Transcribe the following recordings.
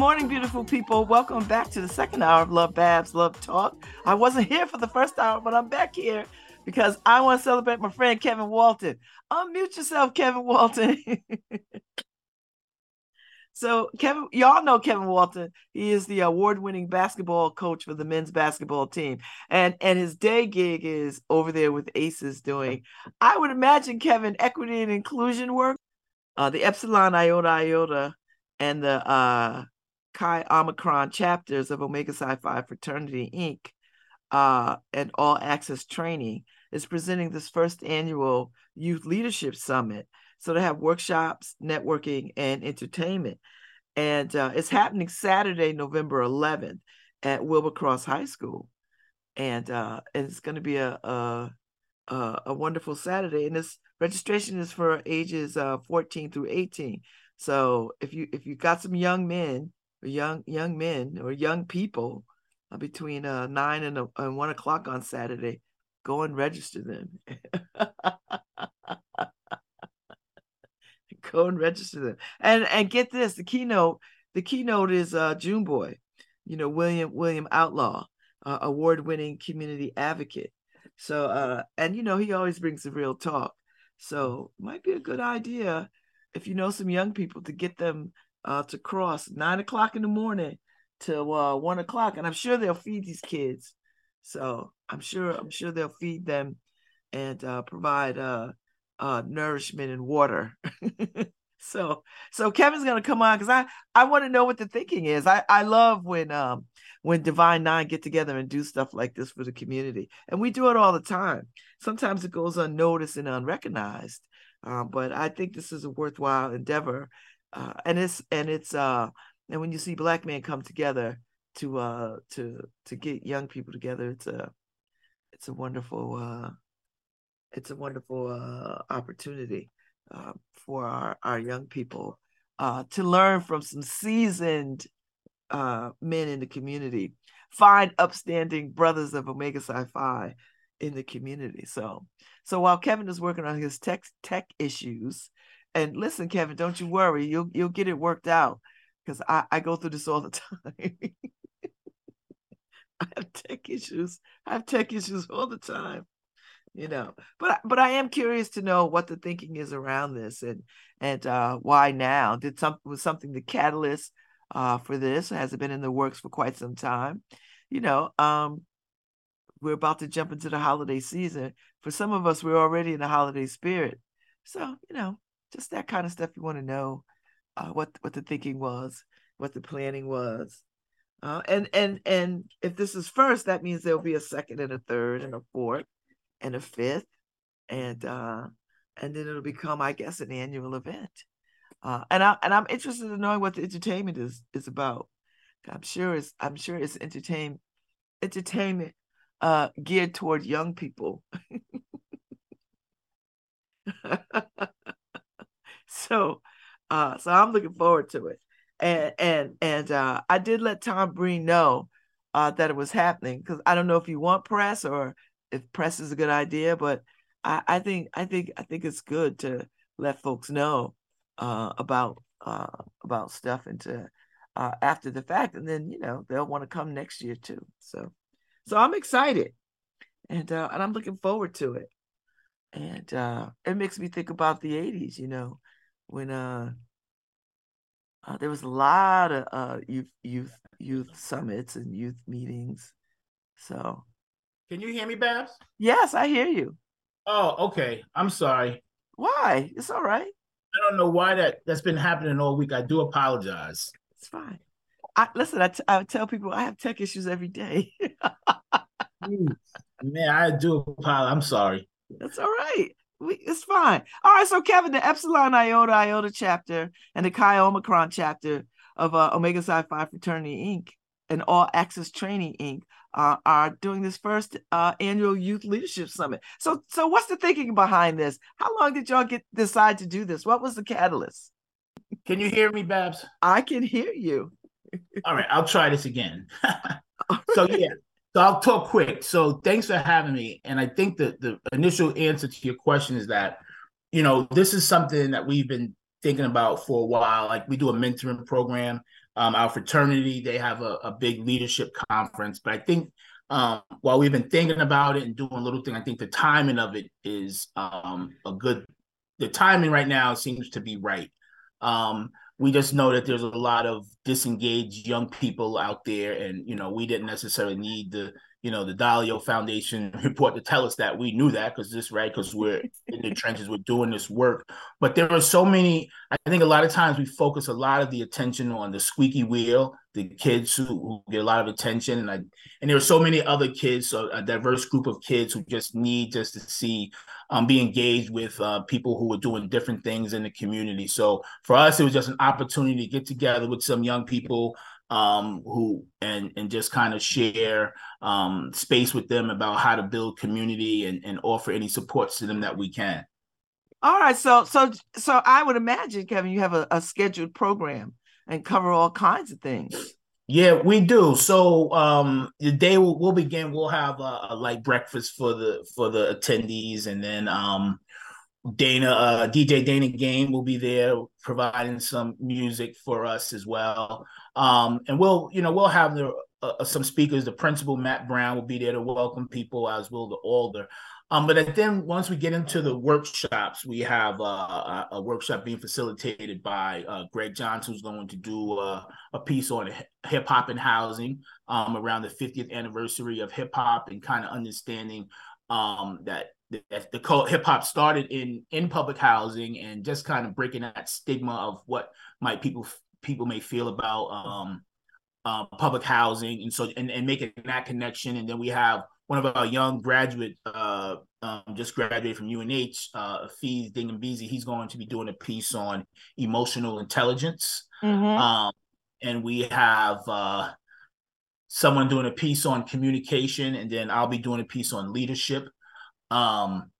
morning, beautiful people. Welcome back to the second hour of Love Babz Love Talk. I wasn't here for the first hour, but I'm back here because I want to celebrate my friend Kevin Walton. Unmute yourself, Kevin Walton. so, Kevin, y'all know Kevin Walton. He is the award-winning basketball coach for the men's basketball team, and and his day gig is over there with Aces doing. I would imagine Kevin equity and inclusion work, uh, the Epsilon Iota Iota, and the uh, Chi Omicron chapters of Omega Psi Phi Fraternity Inc. Uh, and All Access Training is presenting this first annual Youth Leadership Summit. So they have workshops, networking, and entertainment. And uh, it's happening Saturday, November 11th at Wilbur Cross High School. And, uh, and it's going to be a, a, a, wonderful Saturday. And this registration is for ages uh, 14 through 18. So if you if you've got some young men young young men or young people uh, between uh, nine and, uh, and one o'clock on Saturday, go and register them. go and register them. And and get this, the keynote, the keynote is uh June Boy, you know, William William Outlaw, uh, award-winning community advocate. So uh and you know, he always brings the real talk. So might be a good idea if you know some young people to get them uh to cross nine o'clock in the morning till uh one o'clock. And I'm sure they'll feed these kids so I'm sure I'm sure they'll feed them and uh, provide uh, uh, nourishment and water. so so Kevin's gonna come on because I I want to know what the thinking is. I I love when um when Divine Nine get together and do stuff like this for the community, and we do it all the time. Sometimes it goes unnoticed and unrecognized, uh, but I think this is a worthwhile endeavor, uh, and it's and it's uh and when you see black men come together to uh to to get young people together it's a it's a wonderful uh it's a wonderful uh opportunity uh, for our our young people uh to learn from some seasoned uh men in the community. Find upstanding brothers of Omega Psi Phi in the community. So so while kevin is working on his tech tech issues and listen kevin don't you worry you'll you'll get it worked out because I, I go through this all the time I have tech issues. I have tech issues all the time, you know. But but I am curious to know what the thinking is around this and and uh, why now? Did something was something the catalyst uh, for this? Has it been in the works for quite some time? You know, um, we're about to jump into the holiday season. For some of us, we're already in the holiday spirit. So you know, just that kind of stuff you want to know uh, what what the thinking was, what the planning was. Uh, and and and if this is first, that means there'll be a second and a third and a fourth and a fifth, and uh, and then it'll become, I guess, an annual event. Uh, and I and I'm interested in knowing what the entertainment is is about. I'm sure it's I'm sure it's entertain entertainment uh, geared toward young people. so uh, so I'm looking forward to it and and and uh, I did let Tom Breen know uh, that it was happening because I don't know if you want press or if press is a good idea, but I, I think I think I think it's good to let folks know uh, about uh, about stuff and to uh, after the fact, and then you know they'll want to come next year too. So so I'm excited, and uh, and I'm looking forward to it, and uh, it makes me think about the '80s. You know when uh uh, there was a lot of uh, youth youth youth summits and youth meetings. So, can you hear me, Babz? Yes, I hear you. Oh, okay. I'm sorry. Why? It's all right. I don't know why that that's been happening all week. I do apologize. It's fine. I listen. I, t- I tell people I have tech issues every day. Man, I do apologize. I'm sorry. That's all right we, it's fine. All right, so Kevin, the Epsilon Iota Iota chapter and the Chi Omicron chapter of uh, Omega Psi Phi Fraternity Inc. and All Access Training Inc. Uh, are doing this first uh, annual Youth Leadership Summit. So, so what's the thinking behind this? How long did y'all get decide to do this? What was the catalyst? Can you hear me, Babz? I can hear you. All right, I'll try this again. so yeah, so I'll talk quick. So thanks for having me. And I think that the initial answer to your question is that, you know, this is something that we've been thinking about for a while. Like we do a mentoring program Um, our fraternity, they have a, a big leadership conference. But I think um, while we've been thinking about it and doing a little thing, I think the timing of it is um, a good. The timing right now seems to be right. Um, we just know that there's a lot of disengaged young people out there, and you know we didn't necessarily need the you know the Dalio Foundation report to tell us that we knew that because this right because we're in the trenches, we're doing this work. But there are so many. I think a lot of times we focus a lot of the attention on the squeaky wheel, the kids who, who get a lot of attention, and I and there are so many other kids, so a diverse group of kids who just need just to see um, be engaged with uh, people who are doing different things in the community. So for us, it was just an opportunity to get together with some young people um, who and and just kind of share um, space with them about how to build community and, and offer any supports to them that we can. All right, so so so I would imagine, Kevin, you have a, a scheduled program and cover all kinds of things. Yeah, we do. So um, the day will we'll begin. We'll have a, a light breakfast for the for the attendees, and then um, Dana, uh, DJ Dana Game will be there providing some music for us as well. Um, and we'll, you know, we'll have the, uh, some speakers. The principal Matt Brown will be there to welcome people, as will the alder. Um, but then once we get into the workshops, we have uh, a workshop being facilitated by uh, Greg Johnson, who's going to do uh, a piece on hip hop and housing um, around the 50th anniversary of hip hop and kind of understanding um, that the, the hip hop started in in public housing and just kind of breaking that stigma of what might people people may feel about um, uh, public housing. And so and, and making that connection. And then we have one of our young graduate uh, um, just graduated from UNH, uh, Fees Dingambizi. He's going to be doing a piece on emotional intelligence. Mm-hmm. Um, and we have uh, someone doing a piece on communication, and then I'll be doing a piece on leadership. Um,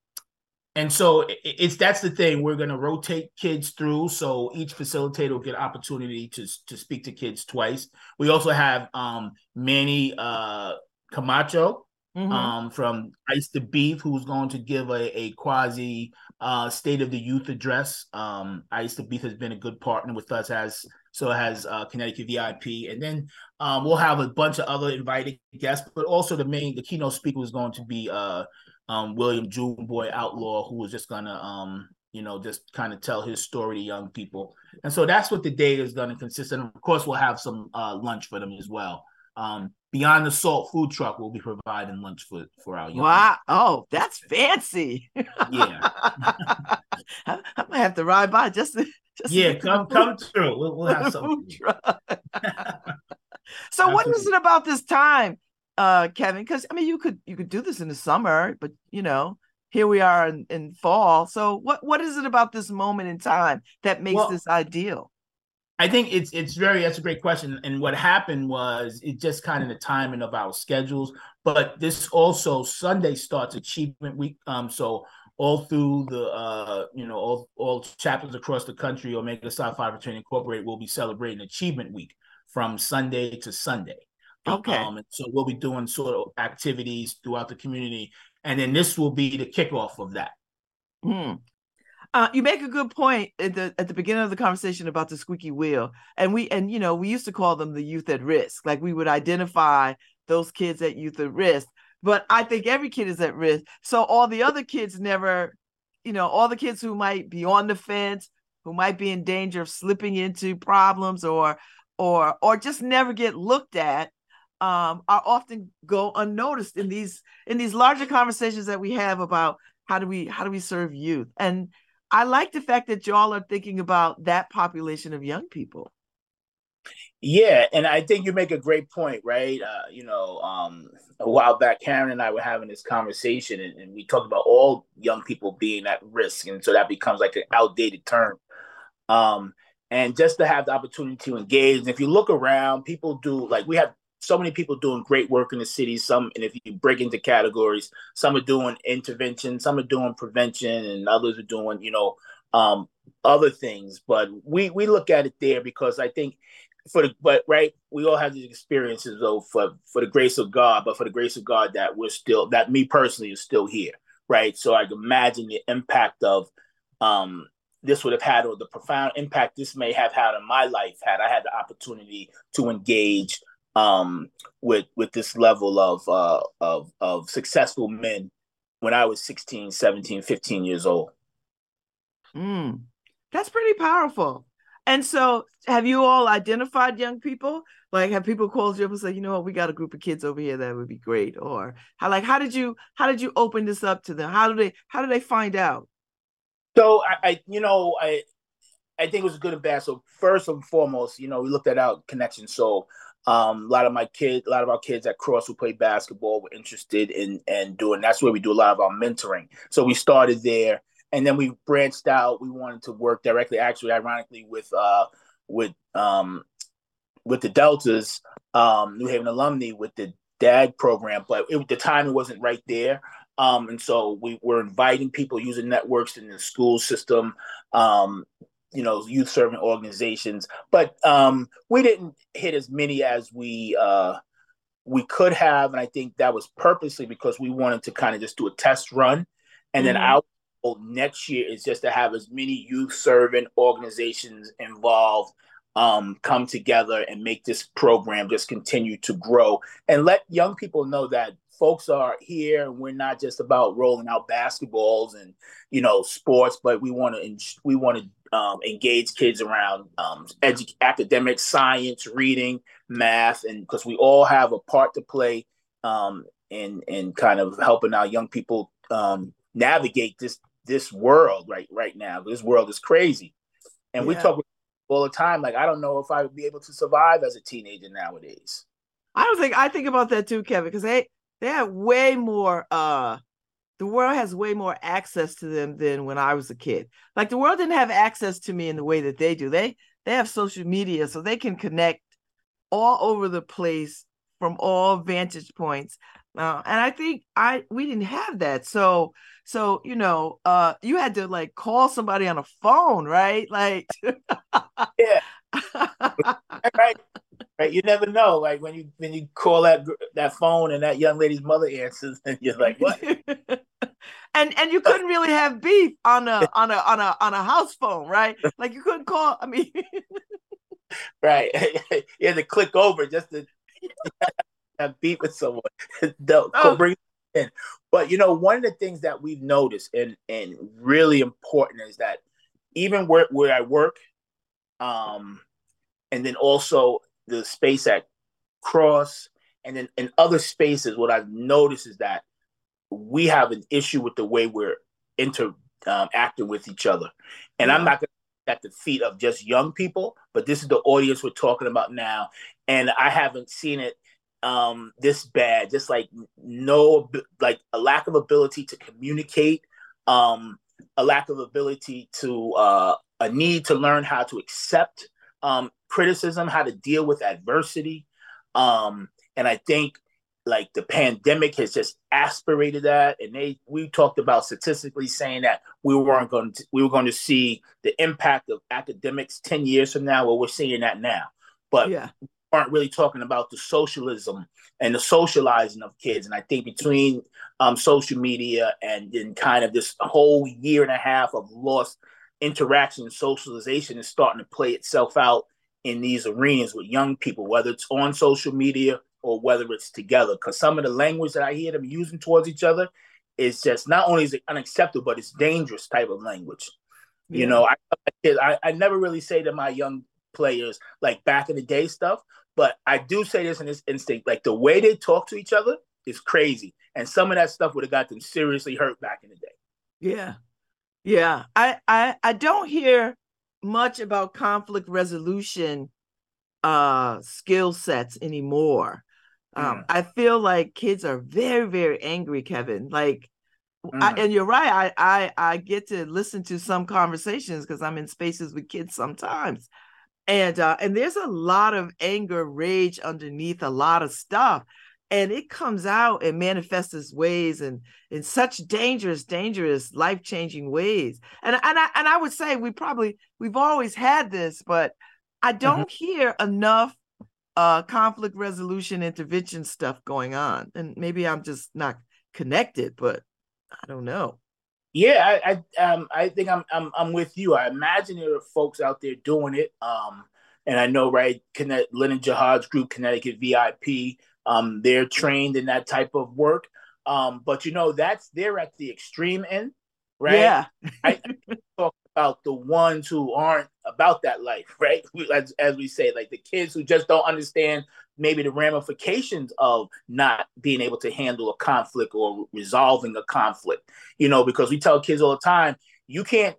and so it's that's the thing. We're going to rotate kids through, so each facilitator will get opportunity to to speak to kids twice. We also have um, Manny uh, Camacho mm-hmm. um, from Ice the Beef, who's going to give a, a quasi uh, state of the youth address. Um, Ice the Beef has been a good partner with us, as so has uh, Connecticut VIP, and then um, we'll have a bunch of other invited guests, but also the main the keynote speaker is going to be uh, um, William Juneboy Outlaw, who was just gonna um, you know, just kind of tell his story to young people. And so that's what the day is going to consist of. Of course, we'll have some uh, lunch for them as well. Um, Beyond the Salt food truck will be providing lunch for for our young. Wow! Oh, that's fancy. Yeah, I, I might have to ride by just. To, just yeah, come come through. We'll, we'll have some. so, what is it about this time uh Kevin because I mean you could you could do this in the summer but you know here we are in, in fall so what what is it about this moment in time that makes well, this ideal I think it's it's very that's a great question and what happened was it just kind of the timing of our schedules but this also Sunday starts achievement week um so all through the uh you know all all chapters across the country Omega Psi Phi Fraternity Incorporated will be celebrating achievement week from Sunday to Sunday Okay. Um, and so we'll be doing sort of activities throughout the community, and then this will be the kickoff of that. Hmm. Uh, you make a good point at the at the beginning of the conversation about the squeaky wheel, and we and you know we used to call them the youth at risk. Like we would identify those kids at youth at risk, but I think every kid is at risk. So all the other kids never, you know, all the kids who might be on the fence, who might be in danger of slipping into problems or or or just never get looked at um, are often go unnoticed in these in these larger conversations that we have about how do we how do we serve youth and i like the fact that y'all are thinking about that population of young people. Yeah and i think you make a great point right? Uh, you know um, a while back karen and i were having this conversation and, and we talked about all young people being at risk and so that becomes like an outdated term. Um, and just to have the opportunity to engage and if you look around people do like we have so many people doing great work in the city. Some, and if you break into categories, some are doing intervention, some are doing prevention, and others are doing, you know, um, other things. But we we look at it there because I think for the but right, we all have these experiences though for for the grace of God, but for the grace of God that we're still that me personally is still here, right? So I can imagine the impact of um this would have had or the profound impact this may have had on my life had I had the opportunity to engage um, with with this level of uh, of of successful men when I was 16, 17, 15 years old. Mm, that's pretty powerful. And so, have you all identified young people? Like, have people called you up and said, "You know what? We got a group of kids over here that would be great." Or how, like, how did you how did you open this up to them? How do they how do they find out? So I, I you know, I I think it was good and bad. So first and foremost, you know, we looked at our connection. So um, a lot of my kids, a lot of our kids at Cross who play basketball were interested in and doing. That's where we do a lot of our mentoring. So we started there, and then we branched out. We wanted to work directly, actually, ironically, with uh, with um, with the Deltas, um, New Haven alumni, with the DAD program. But it, the timing wasn't right there. Um, and so we were inviting people using networks in the school system, um, you know youth serving organizations. But um we didn't hit as many as we uh we could have. And i think that was purposely because we wanted to kind of just do a test run. And mm-hmm. then our goal next year is just to have as many youth serving organizations involved um, come together and make this program just continue to grow. And let young people know that folks are here and we're not just about rolling out basketballs and you know sports but we want to we want to um, engage kids around um, edu- academic science, reading, math, and because we all have a part to play um, in in kind of helping our young people um, navigate this this world right right now. This world is crazy, and yeah. we talk all the time. Like I don't know if I would be able to survive as a teenager nowadays. I don't think I think about that too, Kevin, because they they have way more uh the world has way more access to them than when I was a kid. Like the world didn't have access to me in the way that they do. They they have social media, so they can connect all over the place from all vantage points. Uh, and I think I we didn't have that. So so you know, uh, you had to like call somebody on a phone, right? Like yeah, right right? You never know. Like when you when you call that that phone and that young lady's mother answers, and you're like, what? and and you couldn't really have beef on a on a on a on a house phone, right? Like you couldn't call. I mean, right? you had to click over just to have beef with someone. Don't oh. bring in. But you know, one of the things that we've noticed and and really important is that even where where I work, um, and then also the space at Cross and then in other spaces, what I've noticed is that we have an issue with the way we're interacting um, with each other. And yeah. I'm not going to at the feet of just young people, but this is the audience we're talking about now. And I haven't seen it um, this bad, just like no, like a lack of ability to communicate, um, a lack of ability to, uh, a need to learn how to accept um, criticism, how to deal with adversity. Um, and I think like the pandemic has just aspirated that. And they we talked about statistically saying that we weren't going to we were going to see the impact of academics 10 years from now. Well, we're seeing that now. But yeah. Aren't really talking about the socialism and the socializing of kids. And I think between um, social media and then kind of this whole year and a half of lost interaction and socialization is starting to play itself out in these arenas with young people, whether it's on social media or whether it's together. Because some of the language that I hear them using towards each other is just not only is it unacceptable, but it's dangerous type of language. Yeah. You know, I, I I never really say to my young players like back in the day stuff, but I do say this in this instinct, like the way they talk to each other is crazy, and some of that stuff would have got them seriously hurt back in the day. Yeah, yeah. I I I don't hear much about conflict resolution uh skill sets anymore. Um, mm. I feel like kids are very, very angry, Kevin. Like, mm. I, and you're right. I, I, I get to listen to some conversations because I'm in spaces with kids sometimes, and uh, and there's a lot of anger, rage underneath a lot of stuff, and it comes out and manifests its ways and in such dangerous dangerous life-changing ways and and I, and I would say we probably we've always had this but i mm-hmm. don't mm-hmm. hear enough uh conflict resolution intervention stuff going on and maybe i'm just not connected but i don't know Yeah, I, I um I think I'm I'm I'm with you. I imagine there are folks out there doing it. Um, and I know right, Connect Leonard Jahad's group, Connecticut VIP. Um, they're trained in that type of work. Um, but you know that's they're at the extreme end, right? Yeah. I, I talk about the ones who aren't about that life, right? As, as we say, like the kids who just don't understand maybe the ramifications of not being able to handle a conflict or resolving a conflict. You know, because we tell kids all the time, you can't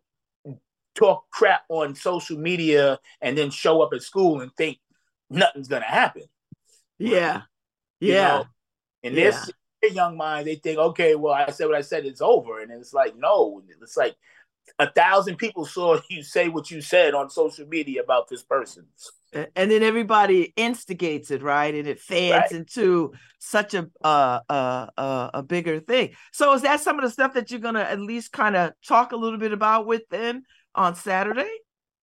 talk crap on social media and then show up at school and think nothing's gonna happen. Yeah. Yeah. know? And yeah. this young mind, they think, okay, well, I said what I said, it's over. And it's like, no, it's like a thousand people saw you say what you said on social media about this person. And then everybody instigates it, right? And it fans right. into such a uh, uh, uh, a bigger thing. So is that some of the stuff that you're gonna at least kind of talk a little bit about with them on Saturday?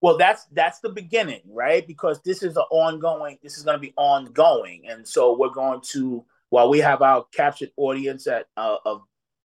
Well, that's that's the beginning, right? Because this is an ongoing. This is going to be ongoing, and so we're going to while we have our captured audience at uh, of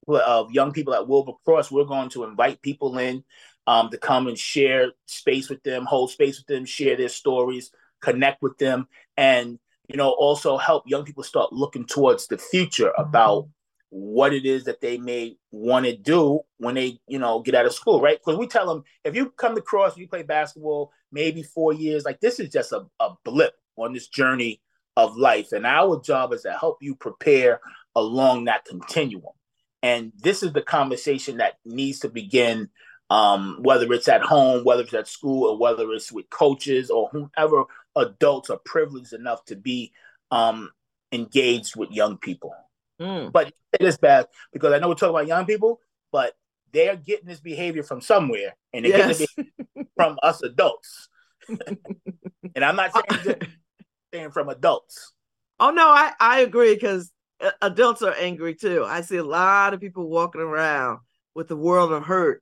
of young people at Wilbur Cross, we're going to invite people in um, to come and share space with them, hold space with them, share their stories, connect with them, and you know also help young people start looking towards the future about what it is that they may want to do when they you know get out of school right? Because we tell them if you come to cross you play basketball maybe four years like this is just a, a blip on this journey of life and our job is to help you prepare along that continuum. And this is the conversation that needs to begin, um, whether it's at home, whether it's at school, or whether it's with coaches or whoever adults are privileged enough to be um, engaged with young people. Mm. But it is bad because I know we're talking about young people, but they're getting this behavior from somewhere, and they're yes. getting it from us adults. and I'm not saying just saying from adults. Oh no, I I agree because adults are angry too. I see a lot of people walking around with the world of hurt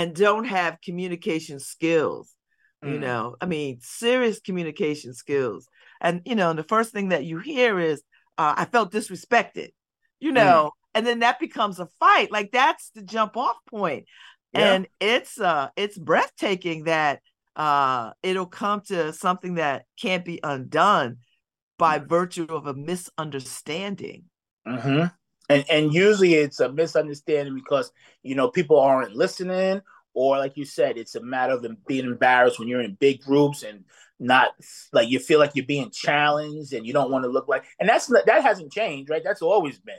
and don't have communication skills. Mm. You know, I mean, serious communication skills. And you know, the first thing that you hear is, uh, "I felt disrespected," you mm. know, mm. and then that becomes a fight. Like that's the jump off point. Yeah. and it's uh, it's breathtaking that uh, it'll come to something that can't be undone by mm. virtue of a misunderstanding. Mm-hmm. And and usually it's a misunderstanding because you know people aren't listening, or like you said, it's a matter of them being embarrassed when you're in big groups and not like you feel like you're being challenged and you don't want to look like. And that's that hasn't changed, right? That's always been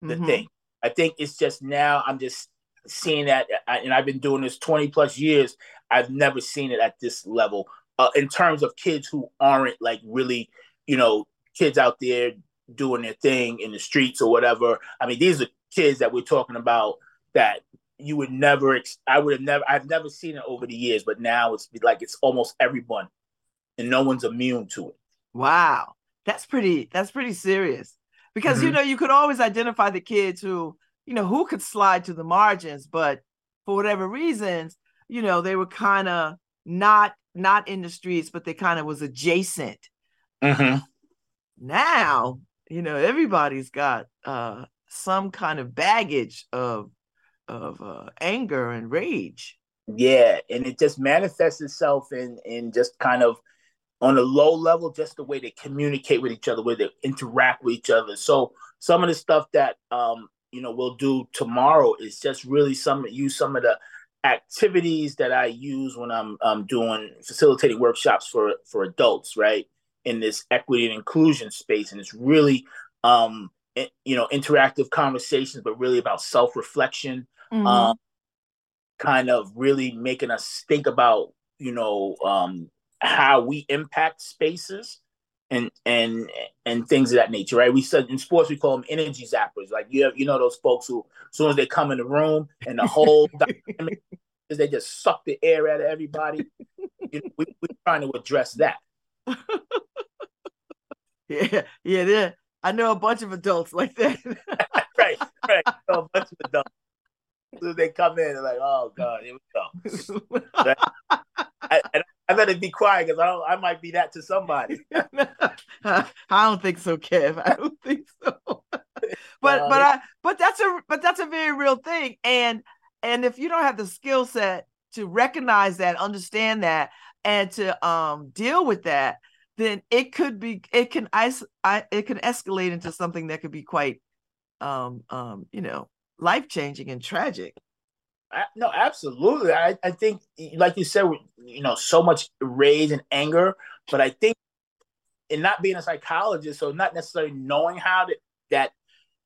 the mm-hmm. thing. I think it's just now I'm just seeing that, and I've been doing this 20 plus years. I've never seen it at this level uh, in terms of kids who aren't like really, you know, kids out there doing their thing in the streets or whatever. I mean, these are kids that we're talking about that you would never. I would have never. I've never seen it over the years, but now it's like it's almost everyone, and no one's immune to it. Wow, that's pretty. That's pretty serious. Because mm-hmm. you know you could always identify the kids who you know who could slide to the margins, but for whatever reasons, you know they were kind of not not in the streets, but they kind of was adjacent. Mm-hmm. Now you know everybody's got uh some kind of baggage of of uh, anger and rage. Yeah and it just manifests itself in in just kind of on a low level just the way they communicate with each other where they interact with each other. So some of the stuff that um you know we'll do tomorrow is just really some use some of the activities that i use when i'm um, doing facilitating workshops for for adults right in this equity and inclusion space, and it's really um, you know interactive conversations, but really about self reflection, mm-hmm. um, kind of really making us think about you know um, how we impact spaces and and and things of that nature, right? We said in sports we call them energy zappers. Like you have, you know those folks who as soon as they come in the room and the whole dynamic is they just suck the air out of everybody. You know, we, we're trying to address that. yeah, yeah, yeah. I know a bunch of adults like that. right, right. I know a bunch of adults. So they come in and like, oh god, here we go. I, I, better be quiet because I, I might be that to somebody. I don't think so, Kev. I don't think so. but uh, but I but that's a but that's a very real thing, and and if you don't have the skill set to recognize that, understand that, and to um deal with that, then it could be it can ice I, it can escalate into something that could be quite um um you know life changing and tragic. no, absolutely. I, I think, like you said, you know, so much rage and anger, but I think in not being a psychologist, so not necessarily knowing how to, that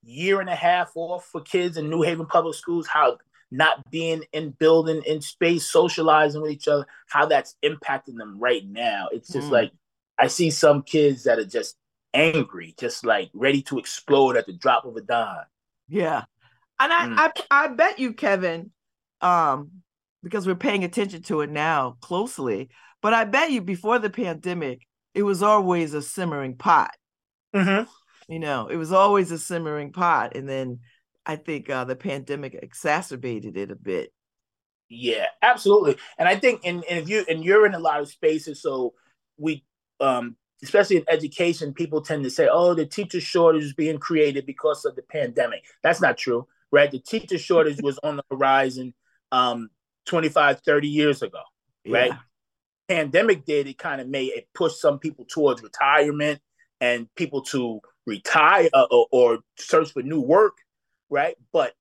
year and a half off for kids in New Haven public schools, how not being in building in space, socializing with each other, how that's impacting them right now. It's just mm. like I see some kids that are just angry, just like ready to explode at the drop of a dime. Yeah. And I, mm. I I bet you, Kevin, um, because we're paying attention to it now closely, but I bet you before the pandemic, it was always a simmering pot. Mm-hmm. You know, it was always a simmering pot. And then I think uh, the pandemic exacerbated it a bit. Yeah, absolutely. And I think, and, and if you and you're in a lot of spaces, so we, um, especially in education, people tend to say, "Oh, the teacher shortage is being created because of the pandemic." That's not true, right? The teacher shortage was on the horizon um, 25, 30 years ago, right? Pandemic did it kind of made it push some people towards retirement and people to retire uh, or, or search for new work right? But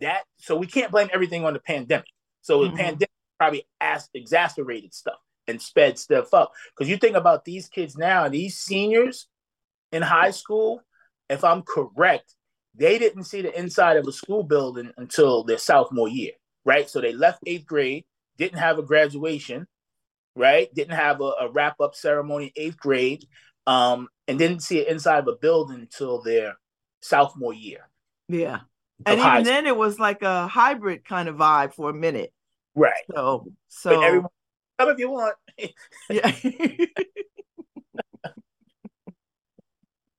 that so we can't blame everything on the pandemic. So the mm-hmm. pandemic probably as, exacerbated stuff and sped stuff up. Because you think about these kids now, these seniors in high school, if I'm correct, they didn't see the inside of a school building until their sophomore year, right? So they left eighth grade, didn't have a graduation, right? Didn't have a, a wrap up ceremony eighth grade, um, and didn't see it inside of a building until their sophomore year. Yeah. And even then it was like a hybrid kind of vibe for a minute. Right. So so but everyone come if you want. yeah.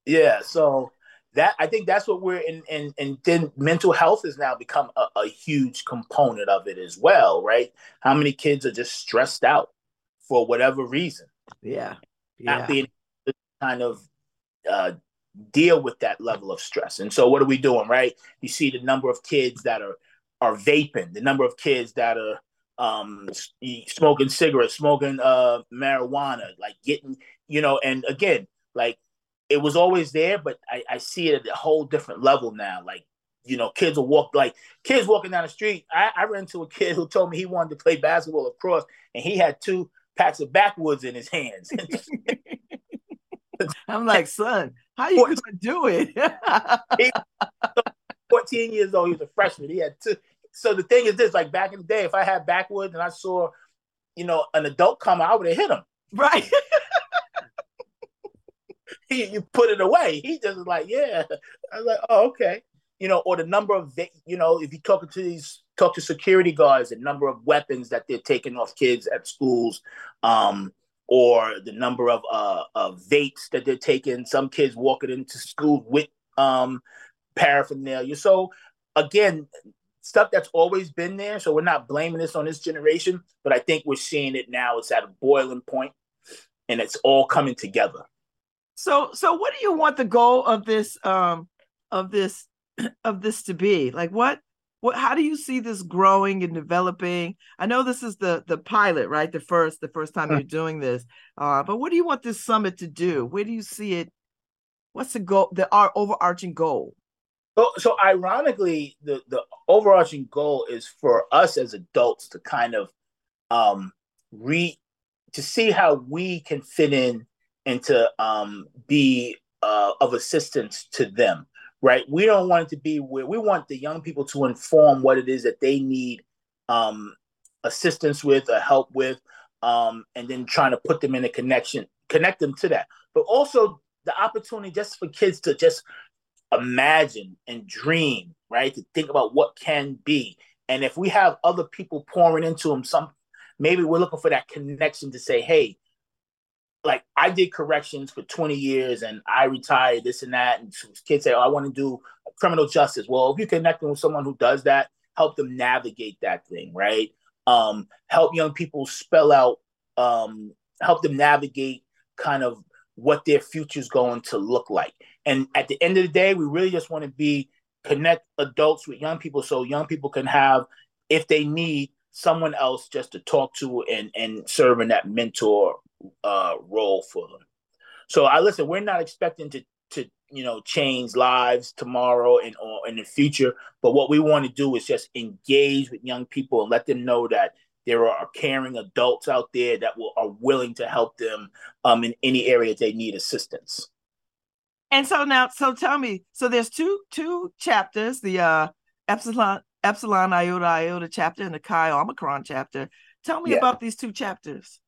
yeah. So that I think that's what we're in and and then mental health has now become a, a, huge component of it as well, right? How many kids are just stressed out for whatever reason? Yeah. Not yeah. being kind of uh, deal with that level of stress. And so what are we doing, right? You see the number of kids that are are vaping, the number of kids that are um smoking cigarettes, smoking uh marijuana, like getting, you know, and again, like it was always there, but I, I see it at a whole different level now. Like, you know, kids will walk like kids walking down the street. I, I ran into a kid who told me he wanted to play basketball across and he had two packs of backwoods in his hands. I'm like, son, how you gonna do it? 14 years old, he was a freshman. He had two. So the thing is this, like back in the day, if I had backwoods and I saw, you know, an adult come, I would have hit him. Right. he, you put it away. He just was like, yeah. I was like, oh, okay. You know, or the number of, you know, if you talk to these, talk to security guards, the number of weapons that they're taking off kids at schools, um, or the number of uh, of vapes that they're taking. Some kids walking into school with um, paraphernalia. So again, stuff that's always been there. So we're not blaming this on this generation, but I think we're seeing it now. It's at a boiling point, and it's all coming together. So, so what do you want the goal of this um, of this of this to be? Like, what what how do you see this growing and developing i know this is the the pilot right the first the first time you're doing this uh, but what do you want this summit to do where do you see it what's the goal the our overarching goal so, so ironically the the overarching goal is for us as adults to kind of um re to see how we can fit in and to um be uh, of assistance to them right? We don't want it to be where we want the young people to inform what it is that they need um, assistance with or help with, um, and then trying to put them in a connection, connect them to that. But also the opportunity just for kids to just imagine and dream, right? To think about what can be. And if we have other people pouring into them, some maybe we're looking for that connection to say, hey, like I did corrections for 20 years and I retired this and that. And kids say, Oh, I want to do criminal justice. Well, if you're connecting with someone who does that, help them navigate that thing, right? Um, help young people spell out, um, help them navigate kind of what their future is going to look like. And at the end of the day, we really just want to be connect adults with young people so young people can have if they need someone else just to talk to and and serve in that mentor uh, role for them. So I listen. We're not expecting to to you know change lives tomorrow and or in the future, but what we want to do is just engage with young people and let them know that there are caring adults out there that will are willing to help them um, in any area they need assistance. And so now, so tell me, so there's two two chapters: the uh, epsilon epsilon iota iota chapter and the chi omicron chapter. Tell me yeah. about these two chapters.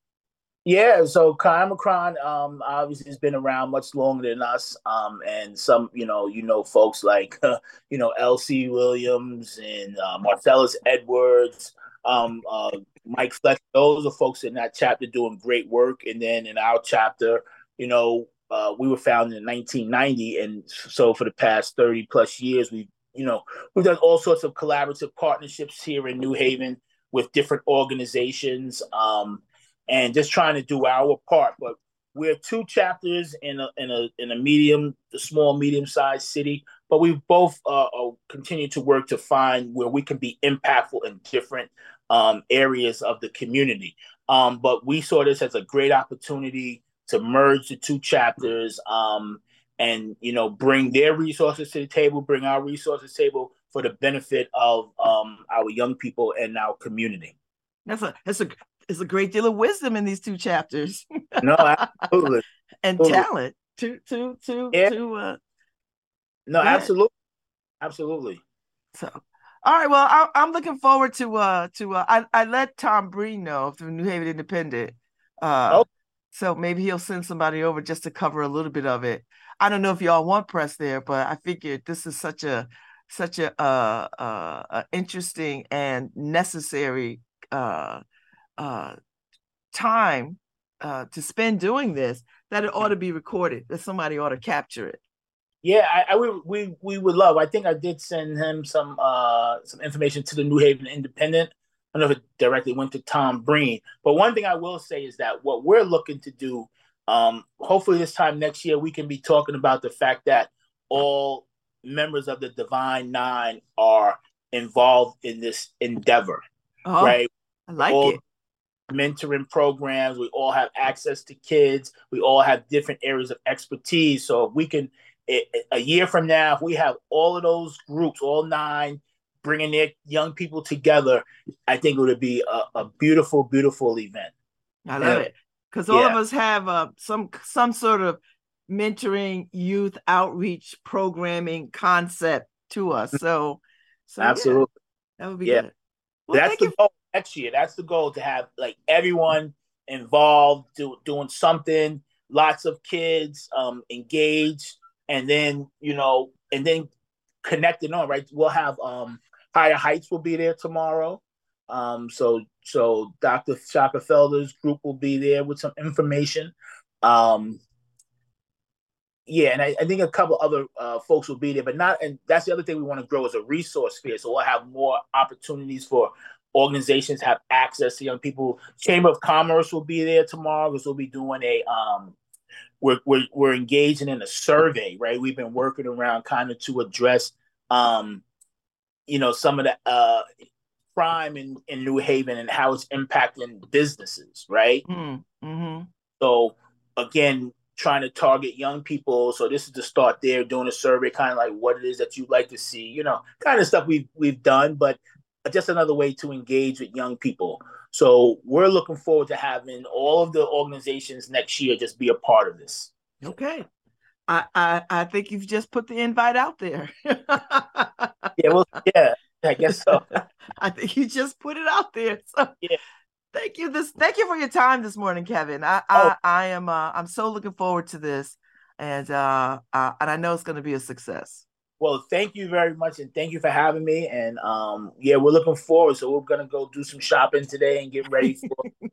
Yeah, so Chi Omicron um, obviously has been around much longer than us, um, and some you know you know folks like uh, you know L.C. Williams and uh, Marcellus Edwards, um, uh, Mike Fletcher. Those are folks in that chapter doing great work, and then in our chapter, you know, uh, we were founded in 1990, and so for the past 30 plus years, we've you know we've done all sorts of collaborative partnerships here in New Haven with different organizations. Um, and just trying to do our part. But we're two chapters in a in a in a medium, the small medium sized city. But we both uh, uh, continue to work to find where we can be impactful in different um, areas of the community. Um, but we saw this as a great opportunity to merge the two chapters um, and you know bring their resources to the table, bring our resources to the table for the benefit of um, our young people and our community. That's a that's a there's a great deal of wisdom in these two chapters. no, absolutely. and absolutely. talent to to to yeah. to uh No, absolutely. Absolutely. So all right, well, I, am looking forward to uh to uh, I I let Tom Breen know from New Haven Independent, uh, oh. So maybe he'll send somebody over just to cover a little bit of it. I don't know if y'all want press there, but I figured this is such a such a uh, uh, uh interesting and necessary uh uh, time uh, to spend doing this that it ought to be recorded that somebody ought to capture it yeah I, I would we we would love i think i did send him some uh some information to the new haven independent i don't know if it directly went to tom breen but one thing i will say is that what we're looking to do um hopefully this time next year we can be talking about the fact that all members of the divine nine are involved in this endeavor oh, right i like all, it mentoring programs. We all have access to kids. We all have different areas of expertise. So if we can, a year from now, if we have all of those groups, all nine, bringing their young people together, I think it would be a, a beautiful, beautiful event. I love it because all yeah. of us have uh, some some sort of mentoring, youth outreach, programming concept to us. So, so absolutely, yeah, that would be yeah. good. Well, That's the goal next year. That's the goal to have like everyone involved, do, doing something, lots of kids um, engaged, and then you know, and then connecting on. Right, we'll have um, Higher Heights will be there tomorrow. Um, so so Dr. Felder's group will be there with some information. Um, yeah, and I, I, think a couple other uh, folks will be there, but not. And that's the other thing we want to grow as a resource sphere. So we'll have more opportunities for organizations have access to young people. Chamber of Commerce will be there tomorrow because we'll be doing a um we're, we're we're engaging in a survey, right? We've been working around kind of to address um you know some of the uh crime in, in New Haven and how it's impacting businesses, right? Mm-hmm. mm-hmm. So again, trying to target young people. So this is the start there, doing a survey, kind of like what it is that you'd like to see, you know, kind of stuff we've we've done, but just another way to engage with young people. So we're looking forward to having all of the organizations next year just be a part of this. Okay. I, I, I think you've just put the invite out there. yeah, well, yeah, I guess so. I think you just put it out there. So yeah. Thank you. This thank you for your time this morning, Kevin. I oh. I, I am uh, I'm so looking forward to this, and uh, uh and I know it's going to be a success. Well, thank you very much, and thank you for having me. And um, yeah, we're looking forward. So we're gonna go do some shopping today and get ready for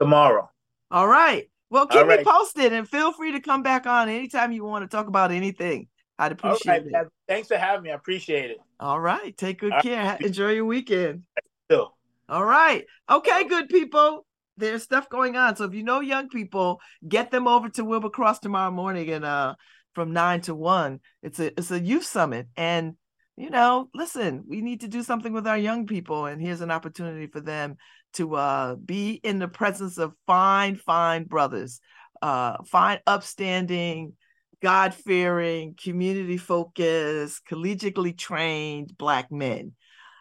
tomorrow. All right. Well, keep right. me posted, and feel free to come back on anytime you want to talk about anything. I'd appreciate it. Thanks for having me. I appreciate it. All right. Take good All care. Right. Enjoy your weekend. Still. All right. Okay, good people. There's stuff going on. So if you know young people, get them over to Wilbur Cross tomorrow morning and uh from nine to one. It's a it's a youth summit, and you know, listen, we need to do something with our young people, and here's an opportunity for them to uh, be in the presence of fine, fine brothers, uh, fine, upstanding, God fearing, community focused, collegiately trained Black men.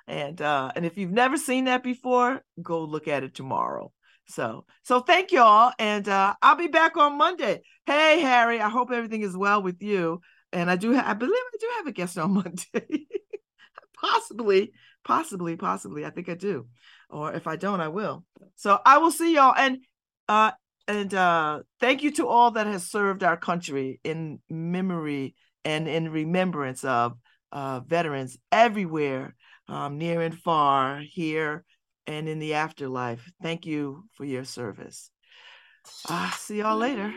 And uh, and if you've never seen that before, go look at it tomorrow. So so thank you all, and uh, I'll be back on Monday. Hey Harry, I hope everything is well with you. And I do, ha- I believe I do have a guest on Monday. possibly, possibly, possibly. I think I do, or if I don't, I will. So I will see y'all, and uh, and uh, thank you to all that has served our country in memory and in remembrance of uh, veterans everywhere, um, near and far, here and in the afterlife. Thank you for your service. Uh, see y'all later.